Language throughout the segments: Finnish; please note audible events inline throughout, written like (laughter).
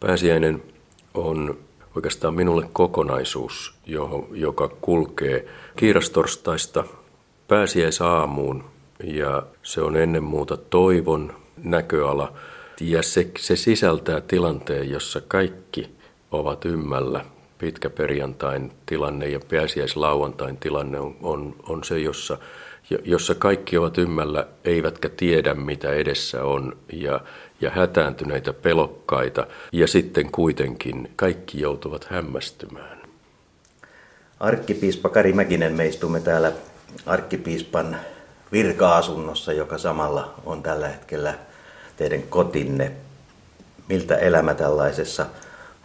Pääsiäinen on oikeastaan minulle kokonaisuus, joka kulkee kiirastorstaista pääsiäisaamuun ja se on ennen muuta toivon näköala ja se, se sisältää tilanteen, jossa kaikki ovat ymmällä. Pitkäperjantain tilanne ja pääsiäislauantain tilanne on, on, on se, jossa, jossa kaikki ovat ymmällä eivätkä tiedä mitä edessä on ja, ja hätääntyneitä pelokkaita ja sitten kuitenkin kaikki joutuvat hämmästymään. Arkkipiispa Kari Mäkinen, me istumme täällä arkkipiispan virka-asunnossa, joka samalla on tällä hetkellä teidän kotinne. Miltä elämä tällaisessa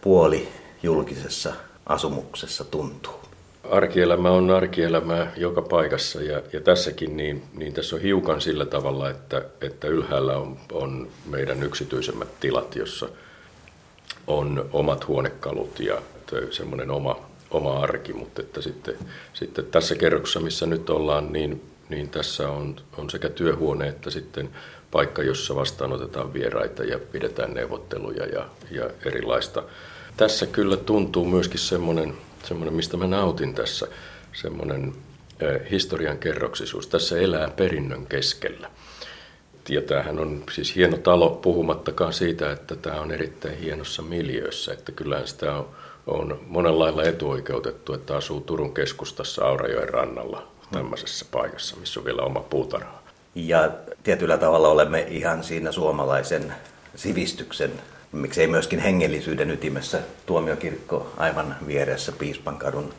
puoli julkisessa asumuksessa tuntuu? Arkielämä on arkielämää joka paikassa ja, ja tässäkin niin, niin tässä on hiukan sillä tavalla, että, että ylhäällä on, on meidän yksityisemmät tilat, jossa on omat huonekalut ja semmoinen oma, oma arki, mutta että sitten, sitten tässä kerroksessa, missä nyt ollaan, niin, niin tässä on, on sekä työhuone että sitten paikka, jossa vastaanotetaan vieraita ja pidetään neuvotteluja ja, ja erilaista. Tässä kyllä tuntuu myöskin semmoinen, semmoinen mistä mä nautin tässä, semmoinen historian kerroksisuus. Tässä elää perinnön keskellä. Ja tämähän on siis hieno talo, puhumattakaan siitä, että tämä on erittäin hienossa miljöössä. Että kyllähän sitä on, on monella lailla etuoikeutettu, että asuu Turun keskustassa Aurajoen rannalla tämmöisessä paikassa, missä on vielä oma puutarha. Ja tietyllä tavalla olemme ihan siinä suomalaisen sivistyksen, miksei myöskin hengellisyyden ytimessä tuomiokirkko aivan vieressä Piispankadun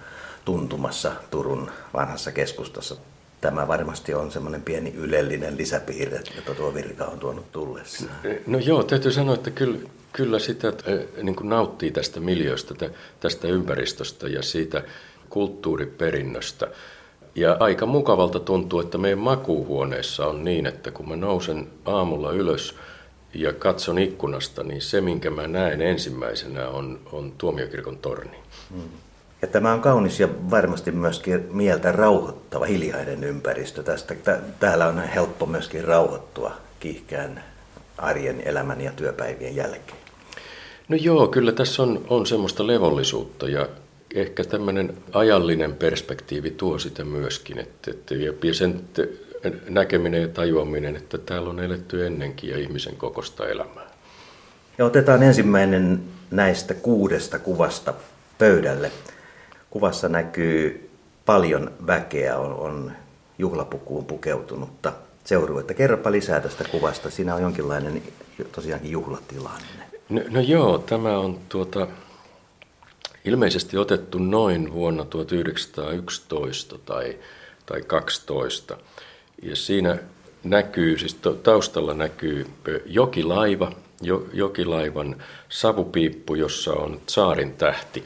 tuntumassa Turun vanhassa keskustassa. Tämä varmasti on semmoinen pieni ylellinen lisäpiirre, jota tuo virka on tuonut tullessa. No joo, täytyy sanoa, että kyllä, kyllä sitä äh, niin kuin nauttii tästä miljöistä, tästä ympäristöstä ja siitä kulttuuriperinnöstä. Ja aika mukavalta tuntuu, että meidän makuuhuoneessa on niin, että kun mä nousen aamulla ylös ja katson ikkunasta, niin se, minkä mä näen ensimmäisenä, on, on tuomiokirkon torni. Hmm. Ja tämä on kaunis ja varmasti myöskin mieltä rauhoittava, hiljainen ympäristö. Tästä, täällä on helppo myöskin rauhoittua kiihkeän arjen, elämän ja työpäivien jälkeen. No joo, kyllä tässä on, on semmoista levollisuutta ja ehkä tämmöinen ajallinen perspektiivi tuo sitä myöskin, että, että ja sen näkeminen ja tajuaminen, että täällä on eletty ennenkin ja ihmisen kokosta elämää. Ja otetaan ensimmäinen näistä kuudesta kuvasta pöydälle. Kuvassa näkyy paljon väkeä, on, on juhlapukuun pukeutunutta seuruetta. Kerropa lisää tästä kuvasta. Siinä on jonkinlainen tosiaankin juhlatilanne. No, no joo, tämä on tuota, ilmeisesti otettu noin vuonna 1911 tai, tai 12. Ja siinä näkyy, siis taustalla näkyy jokilaiva, jokilaivan savupiippu, jossa on saarin tähti.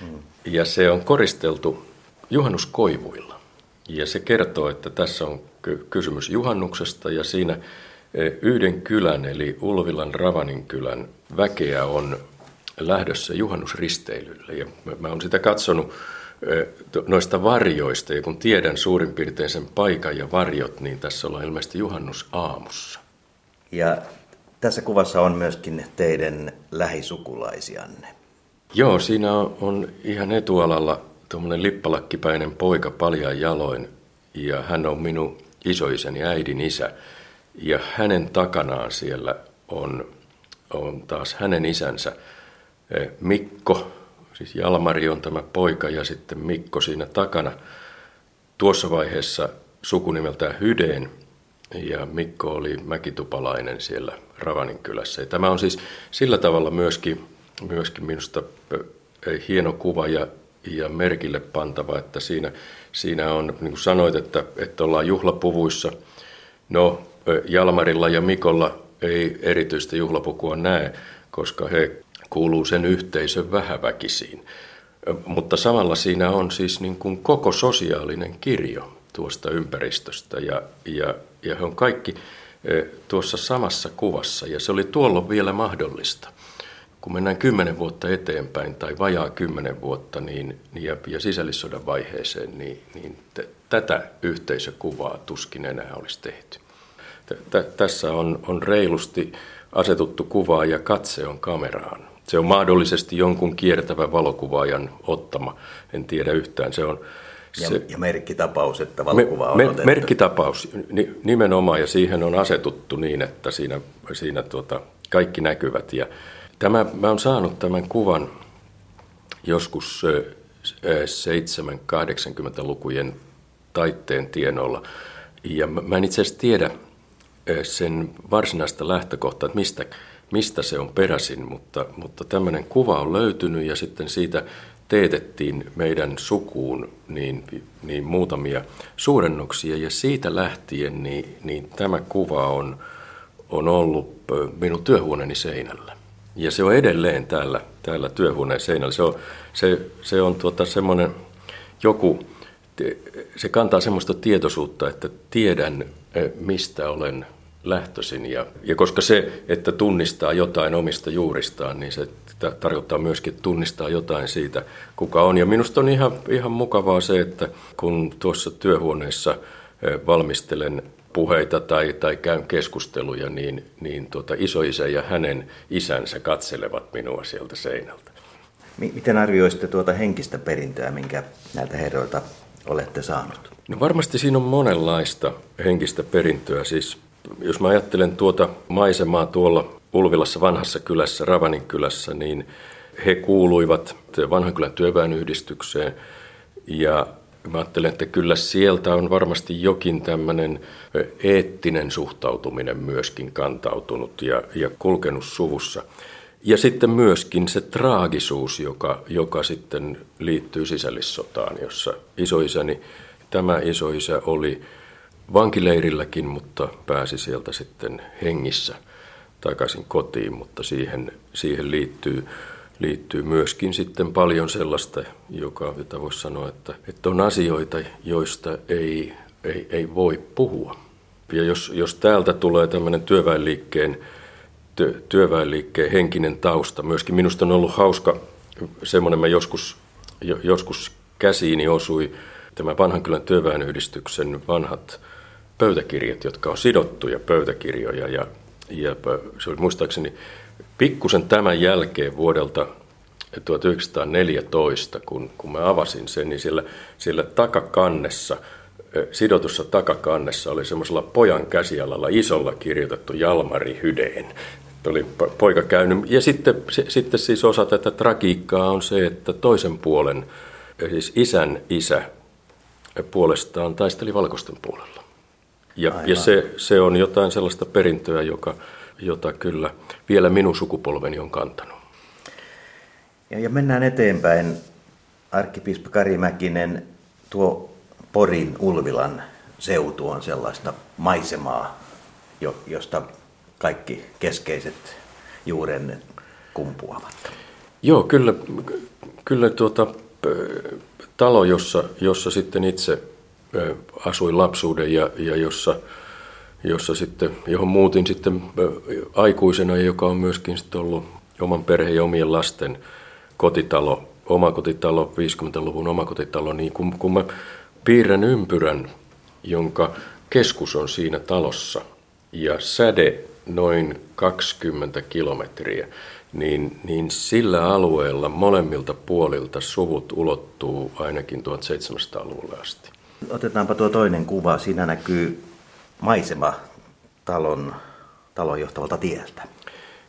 Hmm. Ja se on koristeltu juhannuskoivuilla. Ja se kertoo, että tässä on kysymys juhannuksesta ja siinä yhden kylän eli Ulvilan Ravanin kylän väkeä on lähdössä juhannusristeilylle. Ja mä, mä oon sitä katsonut noista varjoista, ja kun tiedän suurin piirtein sen paikan ja varjot, niin tässä ollaan ilmeisesti juhannusaamussa. Ja tässä kuvassa on myöskin teidän lähisukulaisianne. Joo, siinä on, on ihan etualalla tuommoinen lippalakkipäinen poika paljaan jaloin, ja hän on minun isoisäni äidin isä. Ja hänen takanaan siellä on, on taas hänen isänsä Eh, Mikko, siis Jalmari on tämä poika ja sitten Mikko siinä takana. Tuossa vaiheessa sukunimeltään Hydeen ja Mikko oli mäkitupalainen siellä Ravanin kylässä. Ja tämä on siis sillä tavalla myöskin, myöskin minusta hieno kuva ja, ja merkille pantava, että siinä, siinä on, niin kuin sanoit, että, että ollaan juhlapuvuissa. No, Jalmarilla ja Mikolla ei erityistä juhlapukua näe, koska he kuuluu sen yhteisön vähäväkisiin. Mutta samalla siinä on siis niin kuin koko sosiaalinen kirjo tuosta ympäristöstä ja, ja, ja he on kaikki tuossa samassa kuvassa ja se oli tuolloin vielä mahdollista. Kun mennään kymmenen vuotta eteenpäin tai vajaa kymmenen vuotta niin, ja, ja sisällissodan vaiheeseen, niin, niin t- tätä yhteisökuvaa tuskin enää olisi tehty. T- tässä on, on reilusti asetuttu kuvaa ja katse on kameraan Se on mahdollisesti jonkun kiertävän valokuvaajan ottama, en tiedä yhtään. Se on, ja, se, ja merkkitapaus, että valokuva on me, otettu. Merkkitapaus nimenomaan, ja siihen on asetuttu niin, että siinä, siinä tuota, kaikki näkyvät. Ja tämä, mä olen saanut tämän kuvan joskus 7-80-lukujen taitteen tienoilla. Ja mä en itse asiassa tiedä sen varsinaista lähtökohtaa, että mistä, mistä se on peräisin, mutta, mutta tämmöinen kuva on löytynyt ja sitten siitä teetettiin meidän sukuun niin, niin muutamia suurennuksia ja siitä lähtien niin, niin tämä kuva on, on ollut minun työhuoneeni seinällä. Ja se on edelleen täällä, täällä työhuoneen seinällä. Se on, se, se on tuota semmoinen joku, se kantaa semmoista tietoisuutta, että tiedän mistä olen lähtöisin. Ja, ja koska se, että tunnistaa jotain omista juuristaan, niin se tarkoittaa myöskin, että tunnistaa jotain siitä, kuka on. Ja minusta on ihan, ihan mukavaa se, että kun tuossa työhuoneessa valmistelen puheita tai, tai käyn keskusteluja, niin, niin tuota, isoisä ja hänen isänsä katselevat minua sieltä seinältä. Miten arvioisitte tuota henkistä perintöä, minkä näiltä herroilta olette saanut? No varmasti siinä on monenlaista henkistä perintöä. Siis jos mä ajattelen tuota maisemaa tuolla Ulvilassa vanhassa kylässä, Ravanin kylässä, niin he kuuluivat vanhan kylän työväenyhdistykseen ja Mä ajattelen, että kyllä sieltä on varmasti jokin tämmöinen eettinen suhtautuminen myöskin kantautunut ja, ja kulkenut suvussa. Ja sitten myöskin se traagisuus, joka, joka sitten liittyy sisällissotaan, jossa isoisäni, tämä isoisä oli vankileirilläkin, mutta pääsi sieltä sitten hengissä takaisin kotiin, mutta siihen, siihen liittyy liittyy myöskin sitten paljon sellaista, joka, jota voisi sanoa, että, että on asioita, joista ei, ei, ei voi puhua. Ja jos, jos täältä tulee tämmöinen työväenliikkeen, työ, työväenliikkeen henkinen tausta, myöskin minusta on ollut hauska semmoinen, mä joskus, joskus käsiini osui tämä Vanhankylän työväenyhdistyksen vanhat pöytäkirjat, jotka on sidottuja pöytäkirjoja ja, ja se oli muistaakseni Pikkusen tämän jälkeen vuodelta 1914, kun, kun mä avasin sen, niin siellä, siellä takakannessa, sidotussa takakannessa oli semmoisella pojan käsialalla isolla kirjoitettu Jalmari Hydeen. Oli poika käynyt. Ja sitten, sitten siis osa tätä tragiikkaa on se, että toisen puolen, siis isän isä, puolestaan taisteli valkoisten puolella. Ja, ja se, se on jotain sellaista perintöä, joka, jota kyllä vielä minun sukupolveni on kantanut. Ja, ja mennään eteenpäin. Arkkipiispa Kari Mäkinen, tuo Porin Ulvilan seutu on sellaista maisemaa, josta kaikki keskeiset juuren kumpuavat. Joo, kyllä, kyllä tuota, talo, jossa, jossa sitten itse asuin lapsuuden ja, ja jossa jossa sitten, johon muutin sitten aikuisena, joka on myöskin sitten ollut oman perheen ja omien lasten kotitalo, omakotitalo, 50-luvun omakotitalo, niin kun, kun mä piirrän ympyrän, jonka keskus on siinä talossa ja säde noin 20 kilometriä, niin, niin sillä alueella molemmilta puolilta suvut ulottuu ainakin 1700-luvulle asti. Otetaanpa tuo toinen kuva. Siinä näkyy maisema talon, talon johtavalta tieltä.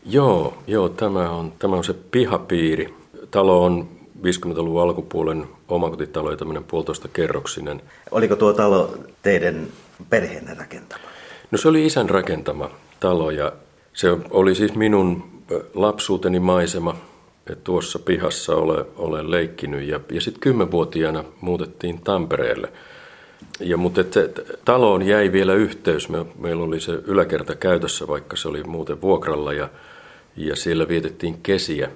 Joo, joo tämä, on, tämä on se pihapiiri. Talo on 50-luvun alkupuolen omakotitalo ja tämmöinen puolitoista kerroksinen. Oliko tuo talo teidän perheenne rakentama? No se oli isän rakentama talo ja se oli siis minun lapsuuteni maisema. Tuossa pihassa olen, olen leikkinyt ja, ja sitten kymmenvuotiaana muutettiin Tampereelle – ja, mutta et se, taloon jäi vielä yhteys. Me, meillä oli se yläkerta käytössä, vaikka se oli muuten vuokralla ja, ja siellä vietettiin kesiä.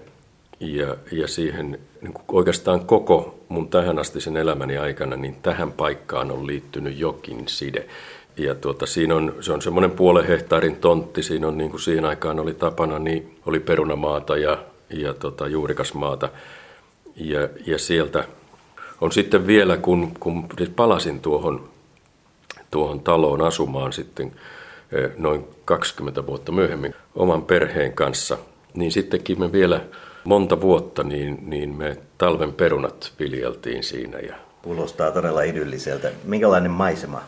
Ja, ja siihen niin oikeastaan koko mun tähän asti sen elämäni aikana, niin tähän paikkaan on liittynyt jokin side. Ja tuota, siinä on, se on semmoinen puolen hehtaarin tontti, siinä on niin kuin siihen aikaan oli tapana, niin oli perunamaata ja, ja tota, juurikasmaata. Ja, ja sieltä on sitten vielä, kun, kun palasin tuohon, tuohon taloon asumaan sitten noin 20 vuotta myöhemmin oman perheen kanssa, niin sittenkin me vielä monta vuotta, niin, niin me talven perunat viljeltiin siinä. Ja... Kuulostaa todella idylliseltä. Minkälainen maisema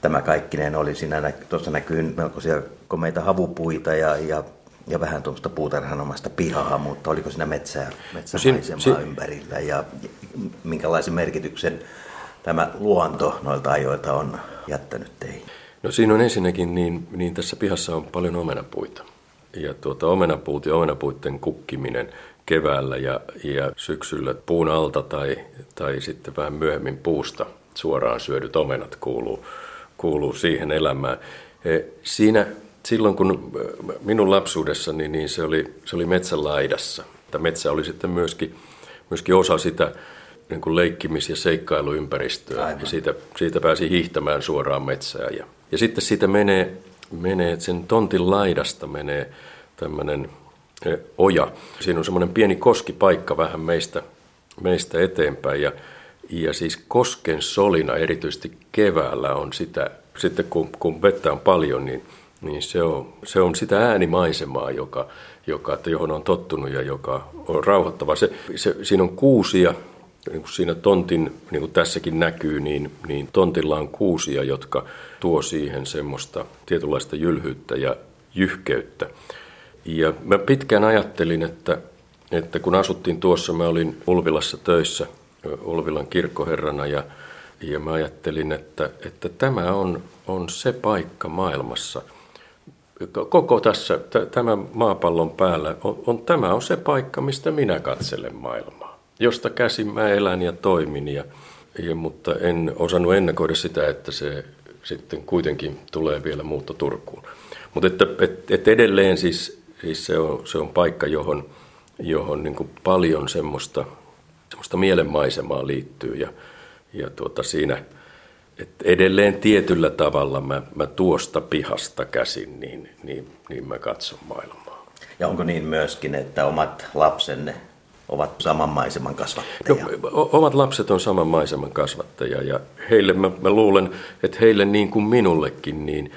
tämä kaikkineen oli? Siinä tuossa näkyy melkoisia komeita havupuita ja, ja, ja vähän tuommoista puutarhanomasta pihaa, mutta oliko siinä metsää, metsämaisemaa no, si- ympärillä ja minkälaisen merkityksen tämä luonto noilta ajoilta on jättänyt teihin? No siinä on ensinnäkin, niin, niin tässä pihassa on paljon omenapuita. Ja tuota, omenapuut ja omenapuiden kukkiminen keväällä ja, ja syksyllä puun alta tai, tai sitten vähän myöhemmin puusta suoraan syödyt omenat kuuluu, kuuluu siihen elämään. E, siinä silloin kun minun lapsuudessani, niin se oli, se oli metsän laidassa. Tämä metsä oli sitten myöskin, myöskin osa sitä niin kuin leikkimis- ja seikkailuympäristöä. Aivan. Ja siitä, siitä pääsi hiihtämään suoraan metsään. Ja, ja sitten siitä menee, menee, sen tontin laidasta menee tämmöinen oja. Siinä on semmoinen pieni koskipaikka vähän meistä, meistä eteenpäin. Ja, ja siis kosken solina erityisesti keväällä on sitä, sitten kun, kun vettä on paljon, niin, niin se, on, se on sitä äänimaisemaa, joka, joka, että johon on tottunut ja joka on rauhoittava. Se, se, siinä on kuusia, niin kuin siinä tontin, niin kuin tässäkin näkyy, niin, niin tontilla on kuusia, jotka tuo siihen semmoista tietynlaista jylhyyttä ja jyhkeyttä. Ja mä pitkään ajattelin, että, että kun asuttiin tuossa, mä olin Ulvilassa töissä Ulvilan kirkkoherrana ja, ja mä ajattelin, että, että tämä on, on se paikka maailmassa, koko tässä, t- tämän maapallon päällä, on, on, tämä on se paikka, mistä minä katselen maailmaa, josta käsin mä elän ja toimin, ja, ja, mutta en osannut ennakoida sitä, että se sitten kuitenkin tulee vielä muutto Turkuun. Mutta että, et, et edelleen siis, siis se, on, se on paikka, johon, johon niin paljon semmoista, semmoista mielenmaisemaa liittyy ja, ja tuota siinä, että edelleen tietyllä tavalla mä, mä tuosta pihasta käsin, niin, niin, niin mä katson maailmaa. Ja onko niin myöskin, että omat lapsenne ovat saman maiseman kasvattajia? No, omat lapset on saman maiseman kasvattajia ja heille mä, mä luulen, että heille niin kuin minullekin, niin,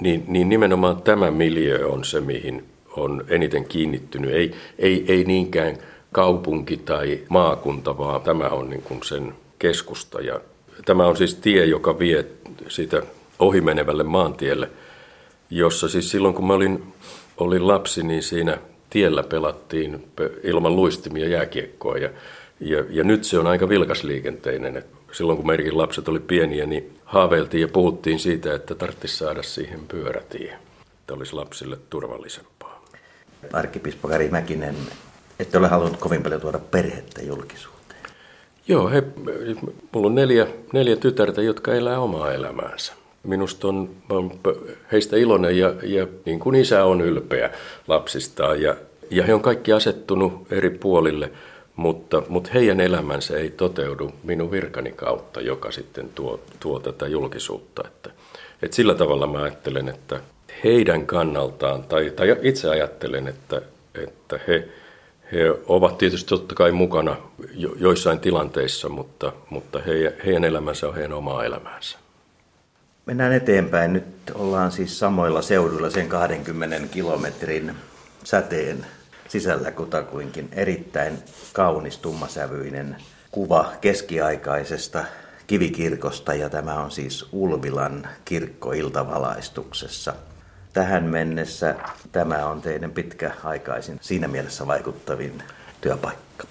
niin, niin nimenomaan tämä miljö on se, mihin on eniten kiinnittynyt. Ei, ei, ei niinkään kaupunki tai maakunta, vaan tämä on niin kuin sen keskusta. Ja tämä on siis tie, joka vie siitä ohimenevälle maantielle, jossa siis silloin kun mä olin, olin lapsi, niin siinä tiellä pelattiin ilman luistimia jääkiekkoa ja, ja, ja nyt se on aika vilkasliikenteinen. Et silloin kun meidänkin lapset oli pieniä, niin haaveiltiin ja puhuttiin siitä, että tarvitsisi saada siihen pyörätie, että olisi lapsille turvallisempaa. Arkkipiispa Kari Mäkinen, ette ole halunnut kovin paljon tuoda perhettä julkisuuteen. Joo, he, mulla on neljä, neljä tytärtä, jotka elää omaa elämäänsä. Minusta on, on heistä iloinen ja, ja niin kuin isä on ylpeä lapsistaan. Ja, ja he on kaikki asettunut eri puolille, mutta, mutta heidän elämänsä ei toteudu minun virkani kautta, joka sitten tuo, tuo tätä julkisuutta. Että, että sillä tavalla mä ajattelen, että heidän kannaltaan, tai, tai itse ajattelen, että, että he, he ovat tietysti totta kai mukana jo, joissain tilanteissa, mutta, mutta he, heidän elämänsä on heidän omaa elämäänsä. Mennään eteenpäin. Nyt ollaan siis samoilla seuduilla sen 20 kilometrin säteen sisällä kutakuinkin erittäin kaunis tummasävyinen kuva keskiaikaisesta kivikirkosta ja tämä on siis Ulvilan kirkko iltavalaistuksessa. Tähän mennessä tämä on teidän pitkäaikaisin siinä mielessä vaikuttavin työpaikka.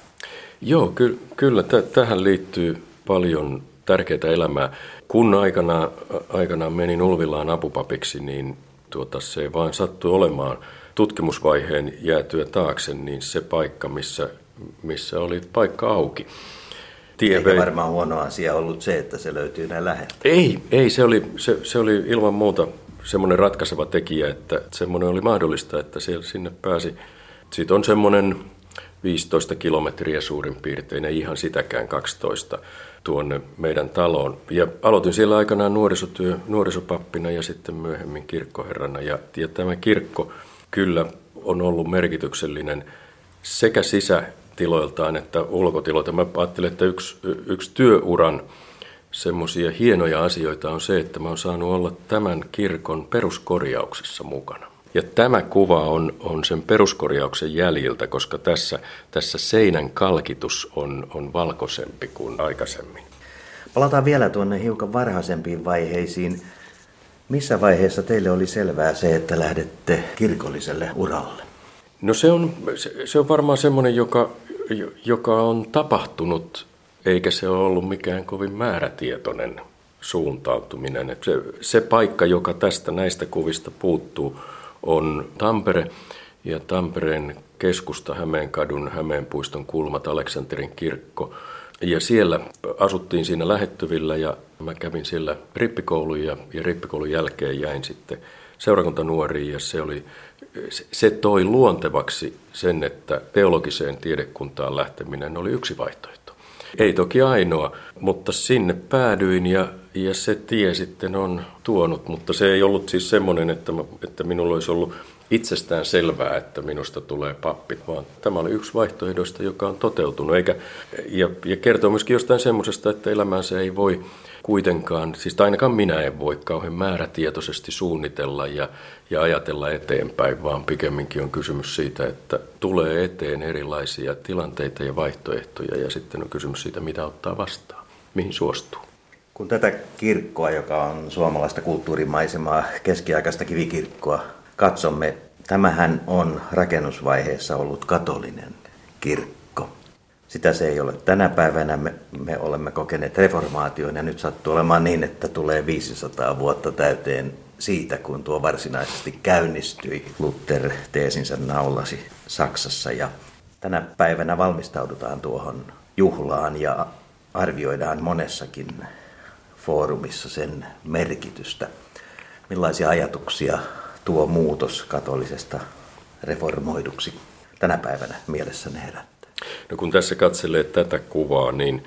Joo, ky- kyllä t- tähän liittyy paljon tärkeää elämää. Kun aikanaan, aikanaan menin Ulvilaan apupapiksi, niin tuota, se vain sattui olemaan tutkimusvaiheen jäätyä taakse, niin se paikka, missä, missä oli paikka auki. Tie Eikä varmaan huono asia ollut se, että se löytyy näin läheltä. Ei, ei se, oli, se, se oli ilman muuta semmoinen ratkaiseva tekijä, että semmoinen oli mahdollista, että siellä sinne pääsi. Siitä on semmoinen 15 kilometriä suurin piirtein, ei ihan sitäkään 12 tuonne meidän taloon. Ja aloitin siellä aikanaan nuorisotyö, nuorisopappina ja sitten myöhemmin kirkkoherrana. Ja, ja tämä kirkko kyllä on ollut merkityksellinen sekä sisätiloiltaan että ulkotiloilta. Mä ajattelen, että yksi, yksi työuran semmoisia hienoja asioita on se, että mä oon saanut olla tämän kirkon peruskorjauksessa mukana. Ja tämä kuva on, on sen peruskorjauksen jäljiltä, koska tässä, tässä seinän kalkitus on, on valkoisempi kuin aikaisemmin. Palataan vielä tuonne hiukan varhaisempiin vaiheisiin. Missä vaiheessa teille oli selvää se, että lähdette kirkolliselle uralle? No se on, se, se on varmaan semmoinen, joka, joka on tapahtunut, eikä se ole ollut mikään kovin määrätietoinen suuntautuminen. Se, se paikka, joka tästä näistä kuvista puuttuu, on Tampere ja Tampereen keskusta Hämeenkadun, Hämeenpuiston kulmat, Aleksanterin kirkko. Ja siellä asuttiin siinä lähettyvillä ja mä kävin siellä rippikoulun ja, ja rippikoulun jälkeen jäin sitten seurakuntanuoriin ja se, oli, se toi luontevaksi sen, että teologiseen tiedekuntaan lähteminen oli yksi vaihtoehto. Ei toki ainoa, mutta sinne päädyin ja, ja se tie sitten on tuonut, mutta se ei ollut siis semmoinen, että, että minulla olisi ollut itsestään selvää, että minusta tulee pappi, vaan tämä oli yksi vaihtoehdoista, joka on toteutunut. Eikä, ja, ja kertoo myöskin jostain semmoisesta, että elämänsä ei voi kuitenkaan, siis ainakaan minä en voi kauhean määrätietoisesti suunnitella ja, ja ajatella eteenpäin, vaan pikemminkin on kysymys siitä, että tulee eteen erilaisia tilanteita ja vaihtoehtoja ja sitten on kysymys siitä, mitä ottaa vastaan, mihin suostuu. Kun tätä kirkkoa, joka on suomalaista kulttuurimaisemaa, keskiaikaista kivikirkkoa, katsomme, tämähän on rakennusvaiheessa ollut katolinen kirkko. Sitä se ei ole tänä päivänä. Me, me olemme kokeneet reformaation ja nyt sattuu olemaan niin, että tulee 500 vuotta täyteen siitä, kun tuo varsinaisesti käynnistyi. Luther teesinsä naulasi Saksassa ja tänä päivänä valmistaudutaan tuohon juhlaan ja arvioidaan monessakin foorumissa sen merkitystä. Millaisia ajatuksia tuo muutos katolisesta reformoiduksi tänä päivänä mielessäni herättää? No kun tässä katselee tätä kuvaa, niin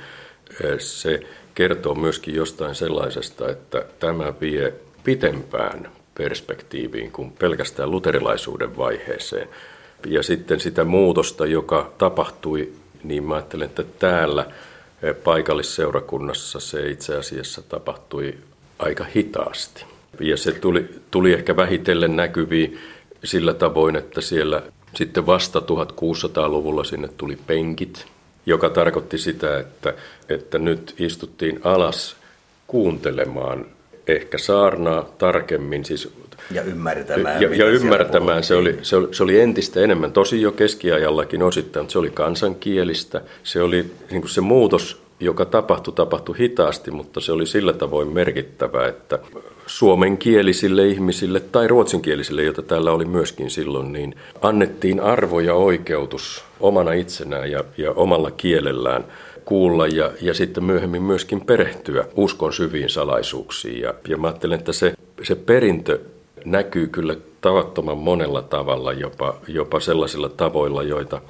eh, se kertoo myöskin jostain sellaisesta, että tämä vie pitempään perspektiiviin kuin pelkästään luterilaisuuden vaiheeseen. Ja sitten sitä muutosta, joka tapahtui, niin mä ajattelen, että täällä eh, paikallisseurakunnassa se itse asiassa tapahtui aika hitaasti. Ja se tuli, tuli ehkä vähitellen näkyviin sillä tavoin, että siellä sitten vasta 1600-luvulla sinne tuli penkit, joka tarkoitti sitä, että, että nyt istuttiin alas kuuntelemaan ehkä saarnaa tarkemmin. Siis, ja ymmärtämään. Ja, ja ymmärtämään. Se oli, se, oli, se oli entistä enemmän, tosi jo keskiajallakin osittain, mutta se oli kansankielistä. Se oli niin kuin se muutos joka tapahtui, tapahtui hitaasti, mutta se oli sillä tavoin merkittävä, että suomenkielisille ihmisille tai ruotsinkielisille, joita täällä oli myöskin silloin, niin annettiin arvo ja oikeutus omana itsenään ja, ja omalla kielellään kuulla ja, ja sitten myöhemmin myöskin perehtyä uskon syviin salaisuuksiin. Ja, ja mä ajattelen, että se, se perintö näkyy kyllä tavattoman monella tavalla, jopa, jopa sellaisilla tavoilla, joita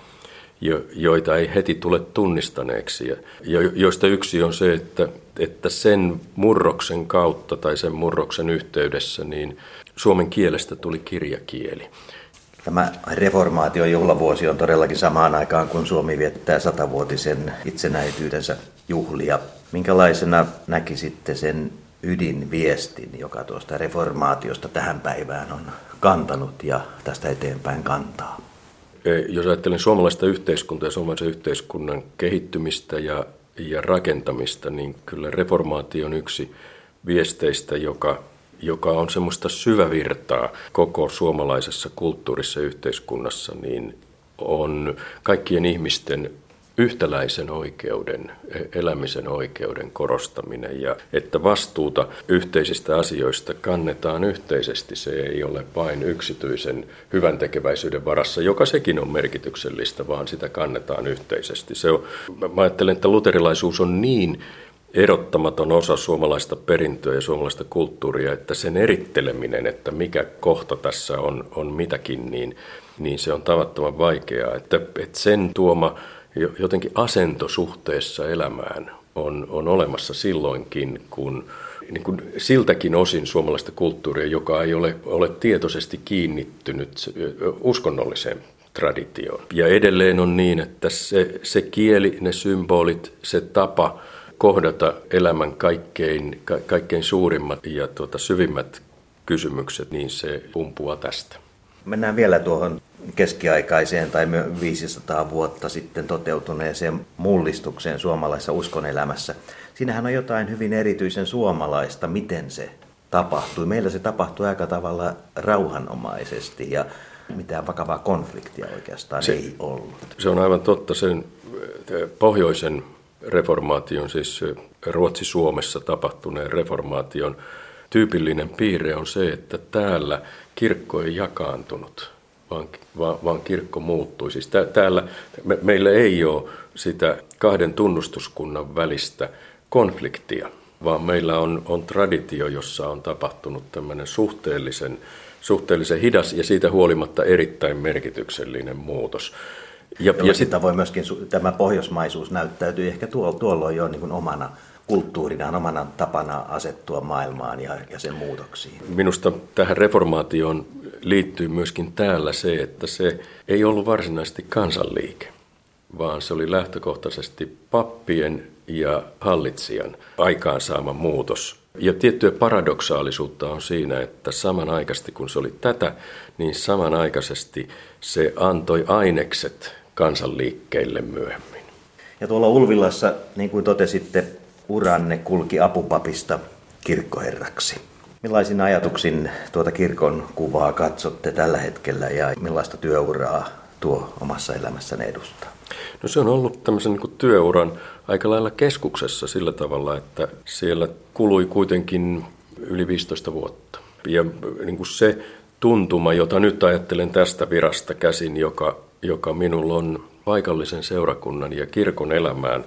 joita ei heti tule tunnistaneeksi. Ja joista yksi on se, että, että sen murroksen kautta tai sen murroksen yhteydessä niin suomen kielestä tuli kirjakieli. Tämä reformaation juhlavuosi on todellakin samaan aikaan, kun Suomi viettää satavuotisen itsenäisyytensä juhlia. Minkälaisena näkisitte sen ydinviestin, joka tuosta reformaatiosta tähän päivään on kantanut ja tästä eteenpäin kantaa? Jos ajattelen suomalaista yhteiskuntaa ja suomalaisen yhteiskunnan kehittymistä ja, ja rakentamista, niin kyllä reformaatio on yksi viesteistä, joka, joka on semmoista syvävirtaa koko suomalaisessa kulttuurissa ja yhteiskunnassa, niin on kaikkien ihmisten yhtäläisen oikeuden, elämisen oikeuden korostaminen ja että vastuuta yhteisistä asioista kannetaan yhteisesti. Se ei ole vain yksityisen hyvän tekeväisyyden varassa, joka sekin on merkityksellistä, vaan sitä kannetaan yhteisesti. Se on, mä ajattelen, että luterilaisuus on niin erottamaton osa suomalaista perintöä ja suomalaista kulttuuria, että sen eritteleminen, että mikä kohta tässä on, on mitäkin, niin, niin se on tavattoman vaikeaa. Että, että sen tuoma jotenkin asento suhteessa elämään on, on olemassa silloinkin, kun niin kuin siltäkin osin suomalaista kulttuuria, joka ei ole, ole tietoisesti kiinnittynyt uskonnolliseen traditioon. Ja edelleen on niin, että se, se kieli, ne symbolit, se tapa kohdata elämän kaikkein, kaikkein suurimmat ja tuota, syvimmät kysymykset, niin se pumpuaa tästä. Mennään vielä tuohon keskiaikaiseen tai 500 vuotta sitten toteutuneeseen mullistukseen suomalaisessa uskonelämässä. Siinähän on jotain hyvin erityisen suomalaista, miten se tapahtui. Meillä se tapahtui aika tavalla rauhanomaisesti ja mitään vakavaa konfliktia oikeastaan se, ei ollut. Se on aivan totta. Sen pohjoisen reformaation, siis Ruotsi-Suomessa tapahtuneen reformaation tyypillinen piirre on se, että täällä kirkko ei jakaantunut, vaan, vaan, vaan kirkko muuttui. Siis tää, täällä me, meillä ei ole sitä kahden tunnustuskunnan välistä konfliktia, vaan meillä on, on traditio, jossa on tapahtunut tämmöinen suhteellisen, suhteellisen hidas ja siitä huolimatta erittäin merkityksellinen muutos. Ja, ja sitä voi myöskin tämä pohjoismaisuus näyttäytyy ehkä tuolloin jo niin kuin omana kulttuurinaan, omana tapana asettua maailmaan ja, ja sen muutoksiin. Minusta tähän reformaatioon liittyy myöskin täällä se, että se ei ollut varsinaisesti kansanliike, vaan se oli lähtökohtaisesti pappien ja hallitsijan aikaansaama muutos. Ja tiettyä paradoksaalisuutta on siinä, että samanaikaisesti kun se oli tätä, niin samanaikaisesti se antoi ainekset kansanliikkeille myöhemmin. Ja tuolla Ulvilassa, niin kuin totesitte, uranne kulki apupapista kirkkoherraksi. Millaisin ajatuksin tuota kirkon kuvaa katsotte tällä hetkellä ja millaista työuraa tuo omassa elämässänne edustaa? No se on ollut tämmöisen niin työuran aika lailla keskuksessa sillä tavalla, että siellä kului kuitenkin yli 15 vuotta. Ja niin kuin se tuntuma, jota nyt ajattelen tästä virasta käsin, joka, joka minulla on paikallisen seurakunnan ja kirkon elämään,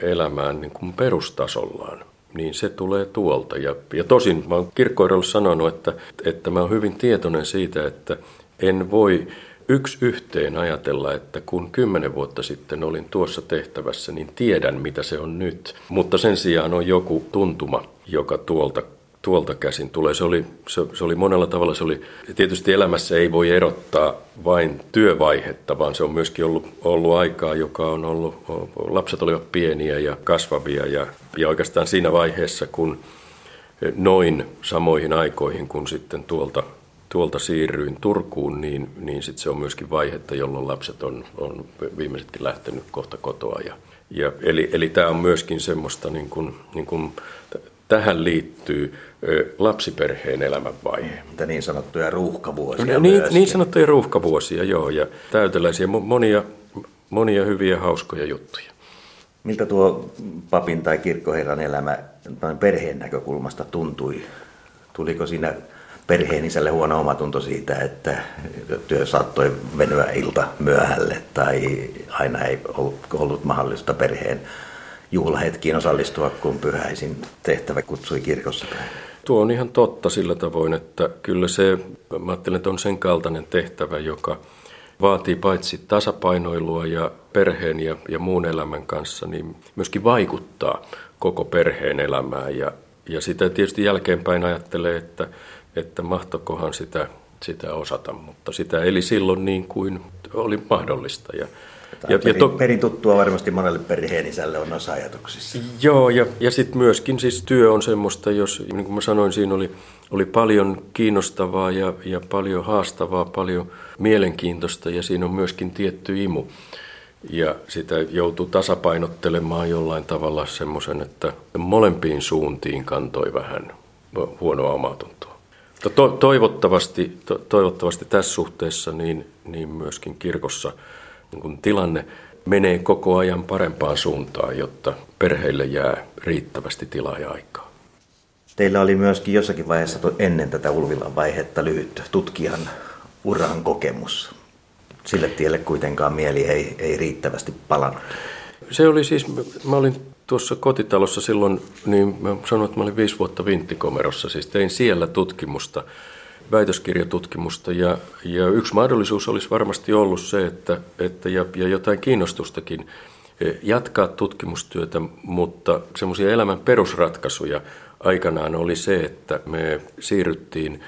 elämään niin kuin perustasollaan, niin se tulee tuolta. Ja, ja tosin mä oon kirkkoidolla sanonut, että, että mä oon hyvin tietoinen siitä, että en voi yksi yhteen ajatella, että kun kymmenen vuotta sitten olin tuossa tehtävässä, niin tiedän mitä se on nyt. Mutta sen sijaan on joku tuntuma, joka tuolta tuolta käsin tulee. Se oli, se, se oli monella tavalla, se oli, tietysti elämässä ei voi erottaa vain työvaihetta, vaan se on myöskin ollut, ollut aikaa, joka on ollut, lapset olivat pieniä ja kasvavia ja, ja oikeastaan siinä vaiheessa, kun noin samoihin aikoihin, kun sitten tuolta tuolta siirryin Turkuun, niin, niin sit se on myöskin vaihetta, jolloin lapset on, on viimeisetkin lähtenyt kohta kotoa. Ja, ja eli, eli tämä on myöskin semmoista, niin kuin, niin kuin, tähän liittyy lapsiperheen elämänvaihe. Mitä niin sanottuja ruuhkavuosia Niin, niin sanottuja ruuhkavuosia, joo, ja täyteläisiä monia, monia hyviä hauskoja juttuja. Miltä tuo papin tai kirkkoherran elämä perheen näkökulmasta tuntui? Tuliko siinä perheen isälle huono omatunto siitä, että työ saattoi venyä ilta myöhälle tai aina ei ollut mahdollista perheen juhlahetkiin osallistua, kun pyhäisin tehtävä kutsui kirkossa päin. Tuo on ihan totta sillä tavoin, että kyllä se, mä ajattelen, että on sen kaltainen tehtävä, joka vaatii paitsi tasapainoilua ja perheen ja, ja muun elämän kanssa, niin myöskin vaikuttaa koko perheen elämään. Ja, ja sitä tietysti jälkeenpäin ajattelee, että että mahtokohan sitä, sitä osata, mutta sitä eli silloin niin kuin oli mahdollista. Ja, ja, perin, ja to, perin tuttua varmasti monelle perheenisälle on osa ajatuksissa. Joo, ja, ja sitten myöskin siis työ on semmoista, jos niin kuin mä sanoin, siinä oli, oli paljon kiinnostavaa ja, ja paljon haastavaa, paljon mielenkiintoista ja siinä on myöskin tietty imu. Ja sitä joutuu tasapainottelemaan jollain tavalla semmoisen, että molempiin suuntiin kantoi vähän huonoa omatuntoa. To, toivottavasti, to, toivottavasti tässä suhteessa niin, niin myöskin kirkossa kun tilanne menee koko ajan parempaan suuntaan, jotta perheille jää riittävästi tilaa ja aikaa. Teillä oli myöskin jossakin vaiheessa ennen tätä Ulvilan vaihetta lyhyt tutkijan uran kokemus. Sille tielle kuitenkaan mieli ei, ei riittävästi palannut. Se oli siis, mä olin tuossa kotitalossa silloin, niin mä sanoin, että mä olin viisi vuotta Vinttikomerossa, siis tein siellä tutkimusta, väitöskirjatutkimusta ja, ja yksi mahdollisuus olisi varmasti ollut se, että, että ja, ja jotain kiinnostustakin e, jatkaa tutkimustyötä, mutta semmoisia elämän perusratkaisuja aikanaan oli se, että me siirryttiin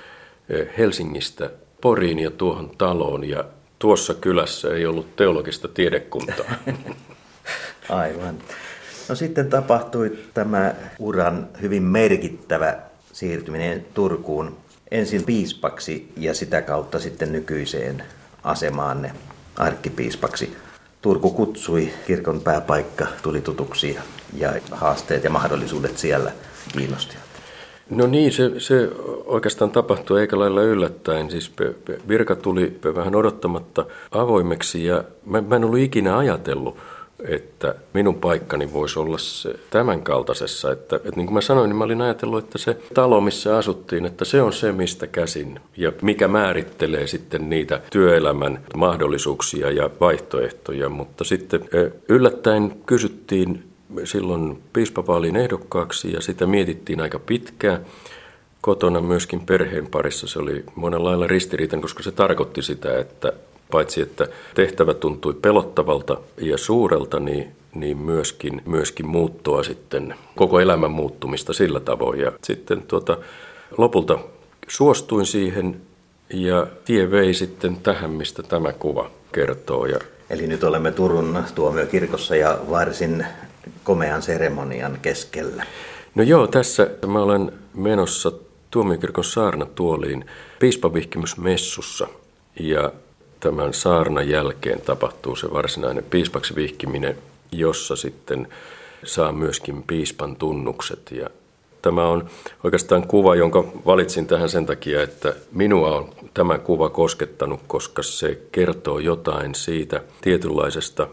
e, Helsingistä Poriin ja tuohon taloon ja tuossa kylässä ei ollut teologista tiedekuntaa. (laughs) Aivan. No sitten tapahtui tämä uran hyvin merkittävä siirtyminen Turkuun. Ensin piispaksi ja sitä kautta sitten nykyiseen asemaanne arkkipiispaksi. Turku kutsui, kirkon pääpaikka tuli tutuksi ja haasteet ja mahdollisuudet siellä kiinnostivat. No niin, se, se oikeastaan tapahtui eikä lailla yllättäen. Siis virka tuli vähän odottamatta avoimeksi ja mä, mä en ollut ikinä ajatellut, että minun paikkani voisi olla se tämän kaltaisessa. Että, että niin kuin mä sanoin, niin mä olin ajatellut, että se talo, missä asuttiin, että se on se, mistä käsin ja mikä määrittelee sitten niitä työelämän mahdollisuuksia ja vaihtoehtoja. Mutta sitten yllättäen kysyttiin silloin piispavaaliin ehdokkaaksi ja sitä mietittiin aika pitkään. Kotona myöskin perheen parissa se oli monella lailla ristiriitan, koska se tarkoitti sitä, että paitsi että tehtävä tuntui pelottavalta ja suurelta, niin, niin myöskin, myöskin muuttoa sitten, koko elämän muuttumista sillä tavoin. Ja sitten tuota, lopulta suostuin siihen ja tie vei sitten tähän, mistä tämä kuva kertoo. Ja Eli nyt olemme Turun tuomiokirkossa ja varsin komean seremonian keskellä. No joo, tässä mä olen menossa tuomiokirkon saarnatuoliin piispavihkimysmessussa. Ja tämän saarnan jälkeen tapahtuu se varsinainen piispaksi vihkiminen, jossa sitten saa myöskin piispan tunnukset. Ja tämä on oikeastaan kuva, jonka valitsin tähän sen takia, että minua on tämä kuva koskettanut, koska se kertoo jotain siitä tietynlaisesta,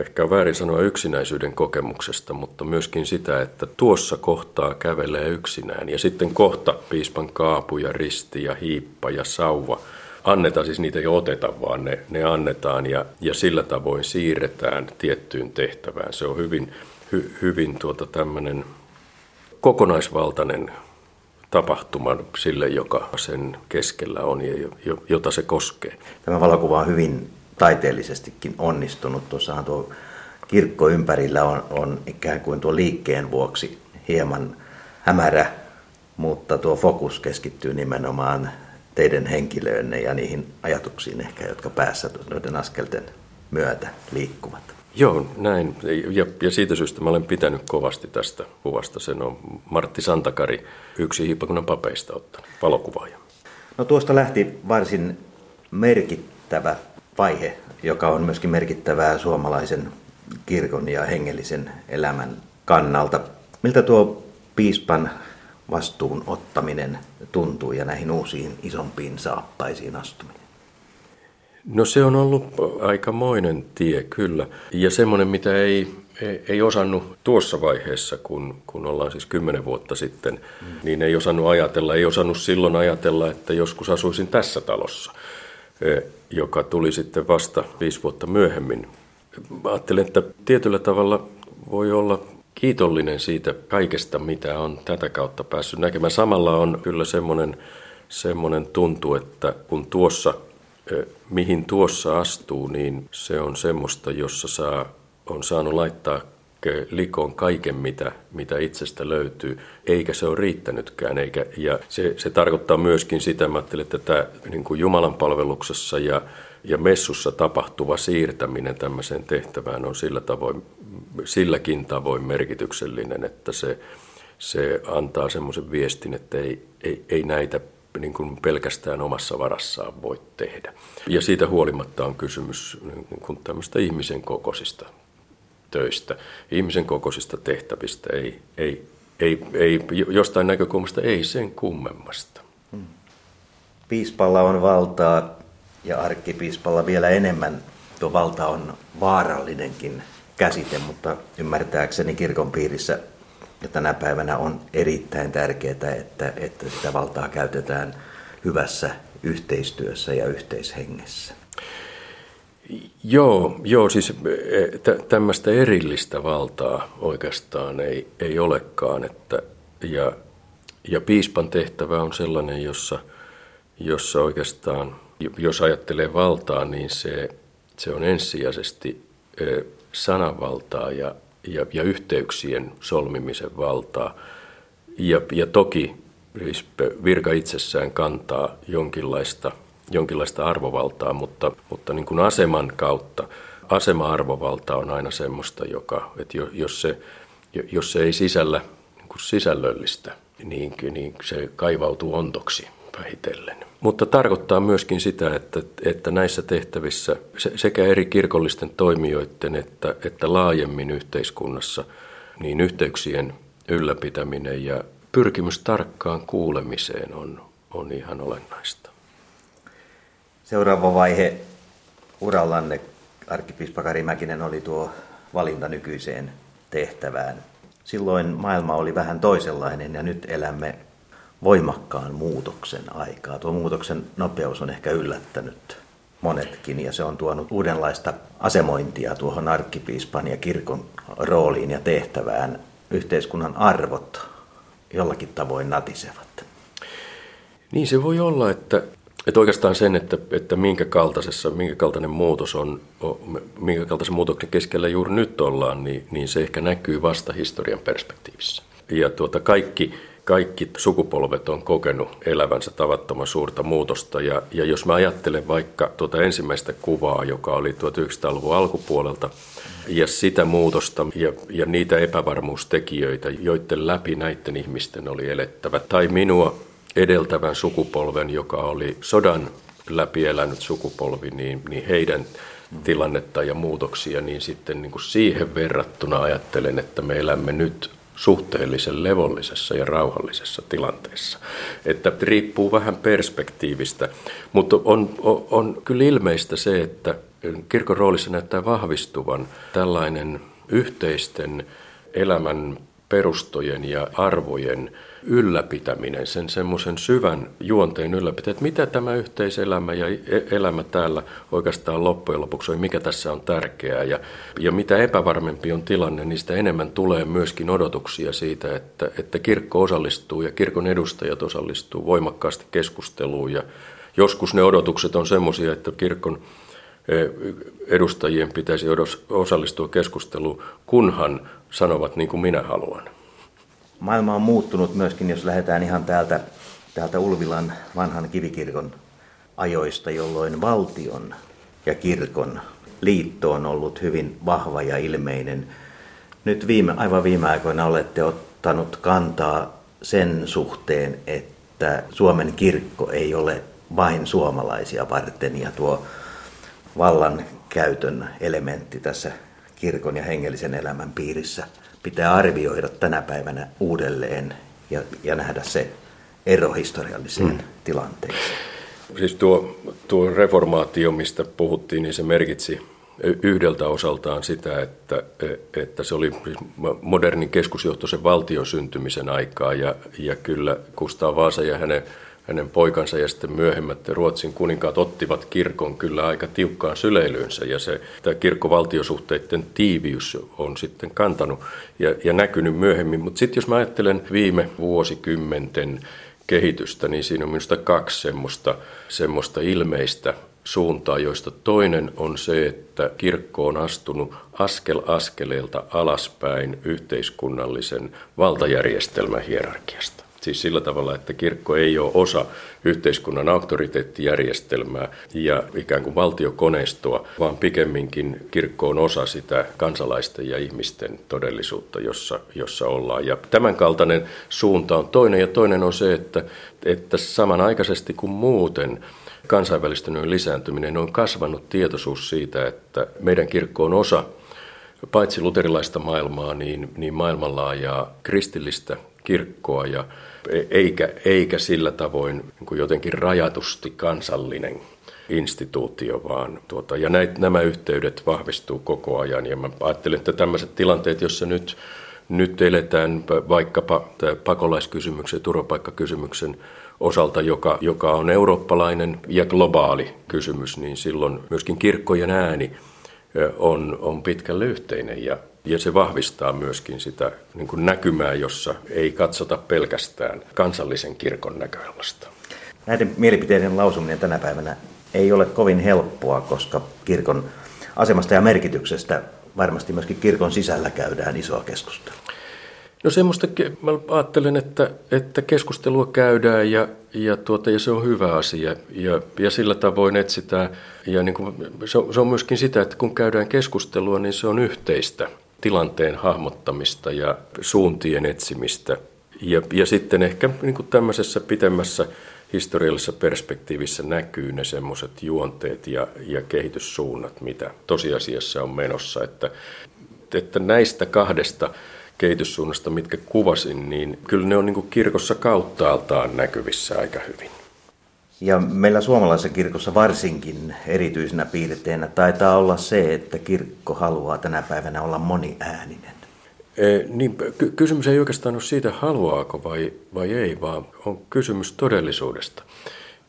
ehkä väärin sanoa yksinäisyyden kokemuksesta, mutta myöskin sitä, että tuossa kohtaa kävelee yksinään. Ja sitten kohta piispan kaapu ja risti ja hiippa ja sauva – annetaan, siis niitä ei oteta, vaan ne, ne annetaan ja, ja sillä tavoin siirretään tiettyyn tehtävään. Se on hyvin, hy, hyvin tuota tämmöinen kokonaisvaltainen tapahtuma sille, joka sen keskellä on ja jota se koskee. Tämä valokuva on hyvin taiteellisestikin onnistunut. Tuossahan tuo kirkko ympärillä on, on ikään kuin tuo liikkeen vuoksi hieman hämärä, mutta tuo fokus keskittyy nimenomaan teidän henkilöönne ja niihin ajatuksiin ehkä, jotka päässä noiden askelten myötä liikkuvat. Joo, näin. Ja, ja siitä syystä mä olen pitänyt kovasti tästä kuvasta. Sen on Martti Santakari, yksi hiippakunnan papeista ottanut, valokuvaaja. No tuosta lähti varsin merkittävä vaihe, joka on myöskin merkittävää suomalaisen kirkon ja hengellisen elämän kannalta. Miltä tuo piispan vastuun ottaminen tuntuu ja näihin uusiin isompiin saappaisiin astuminen? No se on ollut aikamoinen tie kyllä. Ja semmoinen, mitä ei, ei, ei osannut tuossa vaiheessa, kun, kun ollaan siis kymmenen vuotta sitten, mm. niin ei osannut ajatella, ei osannut silloin ajatella, että joskus asuisin tässä talossa, e, joka tuli sitten vasta viisi vuotta myöhemmin. Ajattelen, että tietyllä tavalla voi olla kiitollinen siitä kaikesta, mitä on tätä kautta päässyt näkemään. Samalla on kyllä semmoinen, semmoinen tuntu, että kun tuossa, mihin tuossa astuu, niin se on semmoista, jossa saa, on saanut laittaa likoon kaiken, mitä, mitä itsestä löytyy, eikä se ole riittänytkään. Eikä, ja se, se tarkoittaa myöskin sitä, mä että tämä niin kuin Jumalan palveluksessa ja, ja messussa tapahtuva siirtäminen tämmöiseen tehtävään on sillä tavoin silläkin tavoin merkityksellinen, että se, se antaa semmoisen viestin, että ei, ei, ei näitä niin kuin pelkästään omassa varassaan voi tehdä. Ja siitä huolimatta on kysymys niin kuin tämmöistä ihmisen kokoisista töistä, ihmisen kokoisista tehtävistä, ei, ei, ei, ei, jostain näkökulmasta ei sen kummemmasta. Hmm. Piispalla on valtaa ja arkkipiispalla vielä enemmän. Tuo valta on vaarallinenkin käsite, mutta ymmärtääkseni kirkon piirissä ja tänä päivänä on erittäin tärkeää, että, että sitä valtaa käytetään hyvässä yhteistyössä ja yhteishengessä. Joo, joo siis e, tämmöistä erillistä valtaa oikeastaan ei, ei olekaan. Että, ja, ja piispan tehtävä on sellainen, jossa, jossa oikeastaan, jos ajattelee valtaa, niin se, se on ensisijaisesti sananvaltaa ja, ja, ja yhteyksien solmimisen valtaa. Ja, ja toki siis virka itsessään kantaa jonkinlaista, jonkinlaista arvovaltaa, mutta, mutta niin kuin aseman kautta, asema-arvovalta on aina semmoista, joka, että jos se, jos se ei sisällä niin kuin sisällöllistä, niin, niin se kaivautuu ontoksi vähitellen. Mutta tarkoittaa myöskin sitä, että, että näissä tehtävissä sekä eri kirkollisten toimijoiden että, että laajemmin yhteiskunnassa niin yhteyksien ylläpitäminen ja pyrkimys tarkkaan kuulemiseen on, on ihan olennaista. Seuraava vaihe urallanne, arkkipiispa Kari Mäkinen, oli tuo valinta nykyiseen tehtävään. Silloin maailma oli vähän toisenlainen ja nyt elämme voimakkaan muutoksen aikaa. Tuo muutoksen nopeus on ehkä yllättänyt monetkin ja se on tuonut uudenlaista asemointia tuohon arkkipiispan ja kirkon rooliin ja tehtävään. Yhteiskunnan arvot jollakin tavoin natisevat. Niin se voi olla, että, että oikeastaan sen, että, että minkä, kaltaisessa, minkä kaltainen muutos on, minkä kaltaisen muutoksen keskellä juuri nyt ollaan, niin, niin se ehkä näkyy vasta historian perspektiivissä. Ja tuota, kaikki kaikki sukupolvet on kokenut elävänsä tavattoman suurta muutosta. Ja, ja jos mä ajattelen vaikka tuota ensimmäistä kuvaa, joka oli 1900-luvun alkupuolelta, ja sitä muutosta ja, ja niitä epävarmuustekijöitä, joiden läpi näiden ihmisten oli elettävä, tai minua edeltävän sukupolven, joka oli sodan läpi elänyt sukupolvi, niin, niin heidän tilannetta ja muutoksia, niin sitten niin kuin siihen verrattuna ajattelen, että me elämme nyt suhteellisen levollisessa ja rauhallisessa tilanteessa. Että riippuu vähän perspektiivistä, mutta on, on, on kyllä ilmeistä se, että kirkon roolissa näyttää vahvistuvan tällainen yhteisten elämän perustojen ja arvojen ylläpitäminen, sen semmoisen syvän juonteen ylläpitäminen, että mitä tämä yhteiselämä ja e-, elämä täällä oikeastaan loppujen lopuksi on, mikä tässä on tärkeää. Ja, ja mitä epävarmempi on tilanne, niin sitä enemmän tulee myöskin odotuksia siitä, että, että kirkko osallistuu ja kirkon edustajat osallistuu voimakkaasti keskusteluun. Ja joskus ne odotukset on semmoisia, että kirkon e, edustajien pitäisi osallistua keskusteluun, kunhan sanovat niin kuin minä haluan maailma on muuttunut myöskin, jos lähdetään ihan täältä, täältä Ulvilan vanhan kivikirkon ajoista, jolloin valtion ja kirkon liitto on ollut hyvin vahva ja ilmeinen. Nyt viime, aivan viime aikoina olette ottanut kantaa sen suhteen, että Suomen kirkko ei ole vain suomalaisia varten ja tuo vallan käytön elementti tässä kirkon ja hengellisen elämän piirissä – pitää arvioida tänä päivänä uudelleen ja, ja nähdä se ero historialliseen mm. tilanteeseen. Siis tuo, tuo reformaatio, mistä puhuttiin, niin se merkitsi yhdeltä osaltaan sitä, että, että se oli siis modernin keskusjohtoisen valtion syntymisen aikaa ja, ja kyllä Kustaa Vaasa ja hänen hänen poikansa ja sitten myöhemmät Ruotsin kuninkaat ottivat kirkon kyllä aika tiukkaan syleilyynsä ja se tämä kirkkovaltiosuhteiden tiiviys on sitten kantanut ja, ja näkynyt myöhemmin. Mutta sitten jos mä ajattelen viime vuosikymmenten kehitystä, niin siinä on minusta kaksi semmoista, semmoista ilmeistä suuntaa, joista toinen on se, että kirkko on astunut askel askeleelta alaspäin yhteiskunnallisen valtajärjestelmän hierarkiasta. Siis sillä tavalla, että kirkko ei ole osa yhteiskunnan auktoriteettijärjestelmää ja ikään kuin valtiokoneistoa, vaan pikemminkin kirkko on osa sitä kansalaisten ja ihmisten todellisuutta, jossa, jossa ollaan. Ja tämänkaltainen suunta on toinen ja toinen on se, että, että samanaikaisesti kuin muuten kansainvälistyneen lisääntyminen on kasvanut tietoisuus siitä, että meidän kirkko on osa paitsi luterilaista maailmaa, niin, niin maailmanlaajaa kristillistä kirkkoa ja eikä, eikä sillä tavoin niin jotenkin rajatusti kansallinen instituutio, vaan tuota, ja näit, nämä yhteydet vahvistuu koko ajan. Ja mä ajattelen, että tämmöiset tilanteet, joissa nyt, nyt eletään vaikkapa pakolaiskysymyksen, turvapaikkakysymyksen osalta, joka, joka on eurooppalainen ja globaali kysymys, niin silloin myöskin kirkkojen ääni on, on pitkälle yhteinen ja ja se vahvistaa myöskin sitä niin kuin näkymää, jossa ei katsota pelkästään kansallisen kirkon näkökulmasta. Näiden mielipiteiden lausuminen tänä päivänä ei ole kovin helppoa, koska kirkon asemasta ja merkityksestä varmasti myöskin kirkon sisällä käydään isoa keskustelua. No semmoista, mä ajattelen, että, että keskustelua käydään ja, ja, tuota, ja se on hyvä asia ja, ja sillä tavoin etsitään. Ja niin kuin, se, on, se on myöskin sitä, että kun käydään keskustelua, niin se on yhteistä tilanteen hahmottamista ja suuntien etsimistä. Ja, ja sitten ehkä niin kuin tämmöisessä pitemmässä historiallisessa perspektiivissä näkyy ne semmoiset juonteet ja, ja kehityssuunnat, mitä tosiasiassa on menossa. Että, että näistä kahdesta kehityssuunnasta, mitkä kuvasin, niin kyllä ne on niin kirkossa kauttaaltaan näkyvissä aika hyvin. Ja meillä suomalaisessa kirkossa varsinkin erityisenä piirteenä taitaa olla se, että kirkko haluaa tänä päivänä olla moniääninen. E, niin, ky- kysymys ei oikeastaan ole siitä, haluaako vai, vai ei, vaan on kysymys todellisuudesta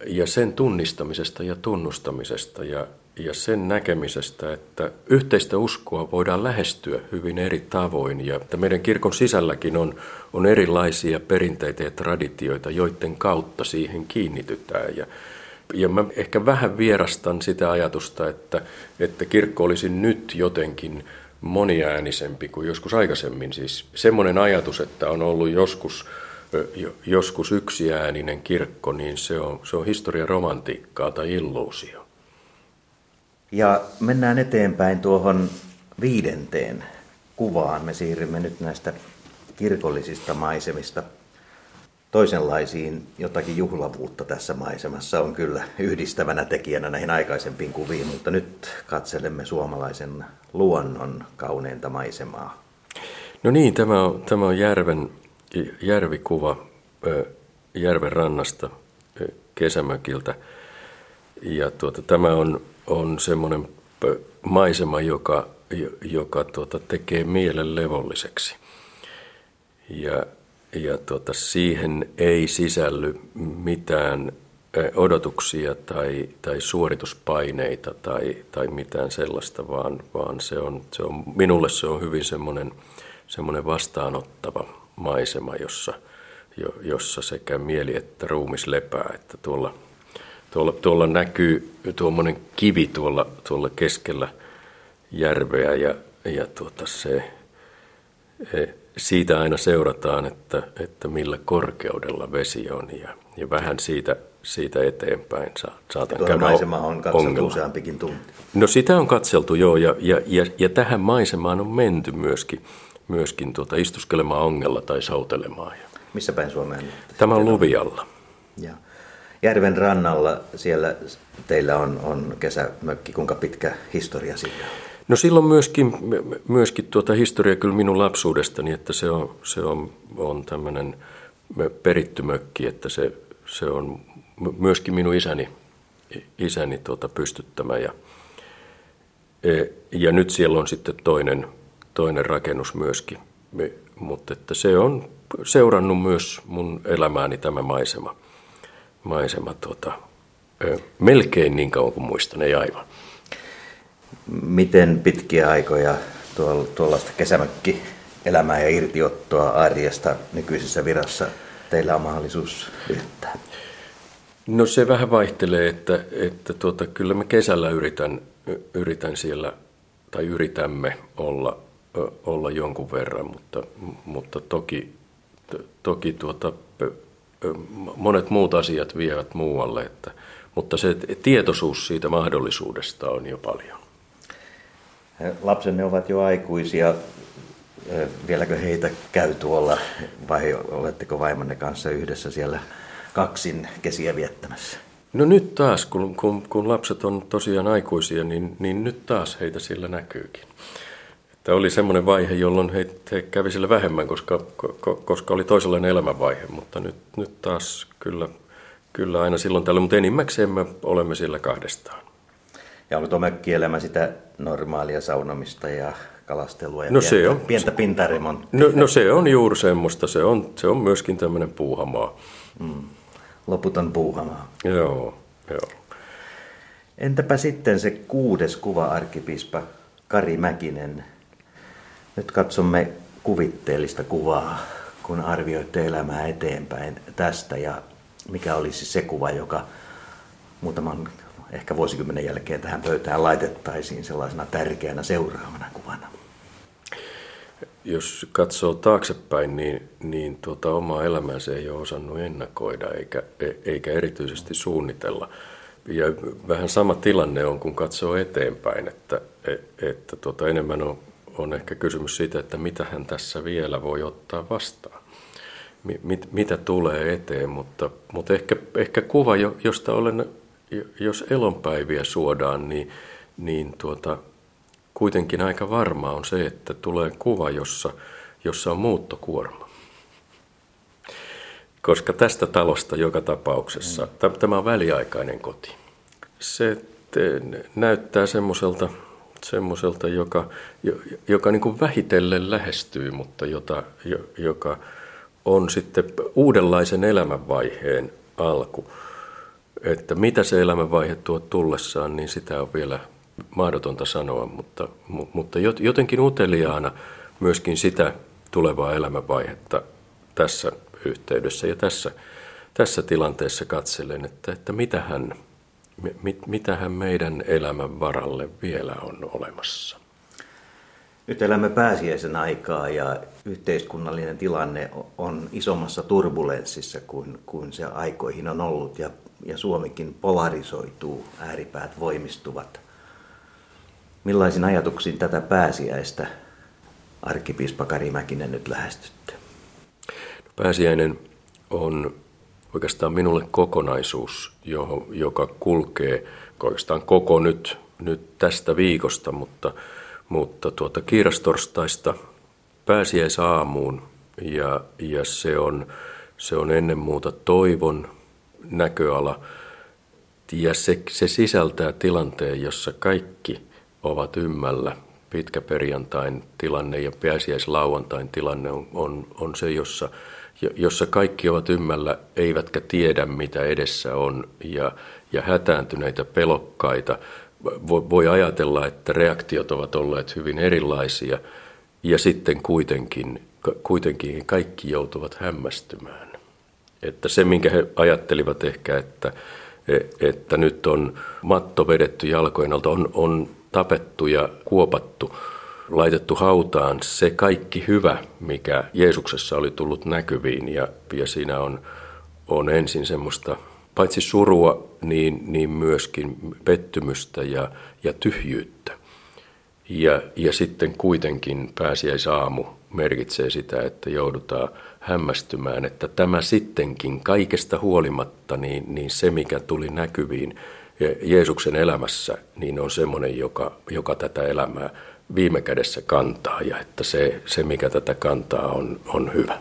ja sen tunnistamisesta ja tunnustamisesta ja, ja sen näkemisestä, että yhteistä uskoa voidaan lähestyä hyvin eri tavoin ja että meidän kirkon sisälläkin on, on erilaisia perinteitä ja traditioita, joiden kautta siihen kiinnitytään ja ja mä ehkä vähän vierastan sitä ajatusta, että, että kirkko olisi nyt jotenkin moniäänisempi kuin joskus aikaisemmin. Siis semmoinen ajatus, että on ollut joskus, joskus yksiääninen kirkko, niin se on, se on historian romantiikkaa tai illuusio. Ja mennään eteenpäin tuohon viidenteen kuvaan. Me siirrymme nyt näistä kirkollisista maisemista toisenlaisiin jotakin juhlavuutta tässä maisemassa on kyllä yhdistävänä tekijänä näihin aikaisempiin kuviin, mutta nyt katselemme suomalaisen luonnon kauneinta maisemaa. No niin, tämä on, tämä on järven, järvikuva järven rannasta kesämökiltä. Ja tuota, tämä on, on semmoinen maisema, joka, joka tuota, tekee mielen levolliseksi. Ja ja tuota, siihen ei sisälly mitään odotuksia tai, tai suorituspaineita tai, tai mitään sellaista, vaan, vaan se, on, se on, minulle se on hyvin semmoinen, semmoinen vastaanottava maisema, jossa, jo, jossa sekä mieli että ruumis lepää. Että tuolla, tuolla, tuolla näkyy tuommoinen kivi tuolla, tuolla keskellä järveä ja, ja tuota se, siitä aina seurataan, että, että millä korkeudella vesi on ja, ja vähän siitä, siitä eteenpäin sa, saatan Tuo käydä maisema on katseltu useampikin tunti. No sitä on katseltu joo ja, ja, ja, ja tähän maisemaan on menty myöskin, myöskin tuota, istuskelemaan ongella tai sautelemaan. Missä päin Suomeen? Tämä on Luvialla. Ja. Järven rannalla siellä teillä on, on kesämökki. Kuinka pitkä historia sillä on? No silloin myöskin, myöskin tuota historia kyllä minun lapsuudestani, että se on, se on, on tämmöinen peritty mökki, että se, se on myöskin minun isäni, isäni tuota pystyttämä. Ja, e, ja nyt siellä on sitten toinen, toinen rakennus myöskin, mutta että se on seurannut myös mun elämääni tämä maisema, maisema tuota, melkein niin kauan kuin muistan, ei aivan miten pitkiä aikoja tuollaista kesämökki elämää ja irtiottoa arjesta nykyisessä virassa teillä on mahdollisuus viettää? No se vähän vaihtelee, että, että tuota, kyllä me kesällä yritän, yritän siellä, tai yritämme olla, olla jonkun verran, mutta, mutta toki, toki tuota, monet muut asiat vievät muualle, että, mutta se tietoisuus siitä mahdollisuudesta on jo paljon. Lapsenne ovat jo aikuisia. Vieläkö heitä käy tuolla vai oletteko vaimonne kanssa yhdessä siellä kaksin kesiä viettämässä? No nyt taas, kun, kun, kun lapset on tosiaan aikuisia, niin, niin nyt taas heitä sillä näkyykin. Että oli semmoinen vaihe, jolloin he, he kävi sillä vähemmän, koska, koska oli toisenlainen elämänvaihe, mutta nyt, nyt taas kyllä, kyllä aina silloin tällöin, mutta enimmäkseen me olemme sillä kahdestaan. Ja tuo mökkielämä sitä normaalia saunomista ja kalastelua ja no pientä, se on, pientä pintaremonttia? No, no se on juuri semmoista. Se on, se on myöskin tämmöinen puuhamaa. Mm. Loputon puuhamaa. Joo, joo. Entäpä sitten se kuudes kuva, arkkipiispa Kari Mäkinen. Nyt katsomme kuvitteellista kuvaa, kun arvioitte elämää eteenpäin tästä ja mikä olisi se kuva, joka muutaman ehkä vuosikymmenen jälkeen tähän pöytään laitettaisiin sellaisena tärkeänä seuraavana kuvana? Jos katsoo taaksepäin, niin, niin tuota, omaa elämäänsä ei ole osannut ennakoida eikä, e, eikä erityisesti suunnitella. Ja vähän sama tilanne on, kun katsoo eteenpäin, että, e, että tuota, enemmän on, on ehkä kysymys siitä, että mitä hän tässä vielä voi ottaa vastaan. mit, mitä tulee eteen, mutta, mutta ehkä, ehkä kuva, josta olen, jos elonpäiviä suodaan, niin, niin tuota, kuitenkin aika varma on se, että tulee kuva, jossa, jossa on muuttokuorma. Koska tästä talosta joka tapauksessa, mm. tämä on väliaikainen koti. Se näyttää semmoiselta, semmoiselta joka, joka niin kuin vähitellen lähestyy, mutta jota, joka on sitten uudenlaisen elämänvaiheen alku. Että mitä se elämänvaihe tuo tullessaan, niin sitä on vielä mahdotonta sanoa, mutta, mutta jotenkin uteliaana myöskin sitä tulevaa elämänvaihetta tässä yhteydessä ja tässä, tässä tilanteessa katselen, että, että mitähän, mit, mitähän meidän elämän varalle vielä on olemassa. Nyt elämme pääsiäisen aikaa ja yhteiskunnallinen tilanne on isommassa turbulenssissa kuin, kuin se aikoihin on ollut ja, ja Suomikin polarisoituu, ääripäät voimistuvat. Millaisin ajatuksiin tätä pääsiäistä arkkipiispa Kari Mäkinen nyt lähestytte? Pääsiäinen on oikeastaan minulle kokonaisuus, joka kulkee oikeastaan koko nyt, nyt tästä viikosta, mutta, mutta tuota kiirastorstaista pääsiäisaamuun ja, ja se, on, se on ennen muuta toivon näköala ja se, se sisältää tilanteen, jossa kaikki ovat ymmällä. Pitkäperjantain tilanne ja pääsiäislauantain tilanne on, on, on se, jossa jossa kaikki ovat ymmällä, eivätkä tiedä mitä edessä on, ja, ja hätääntyneitä pelokkaita. Voi ajatella, että reaktiot ovat olleet hyvin erilaisia, ja sitten kuitenkin, kuitenkin kaikki joutuvat hämmästymään. Että se, minkä he ajattelivat ehkä, että, e, että nyt on matto vedetty jalkojen alta, on, on tapettu ja kuopattu – laitettu hautaan se kaikki hyvä, mikä Jeesuksessa oli tullut näkyviin. Ja, ja siinä on, on ensin semmoista paitsi surua, niin, niin myöskin pettymystä ja, ja tyhjyyttä. Ja, ja sitten kuitenkin pääsiäisaamu merkitsee sitä, että joudutaan hämmästymään, että tämä sittenkin kaikesta huolimatta, niin, niin se mikä tuli näkyviin Jeesuksen elämässä, niin on semmoinen, joka, joka tätä elämää viime kädessä kantaa ja että se, se mikä tätä kantaa on, on hyvä.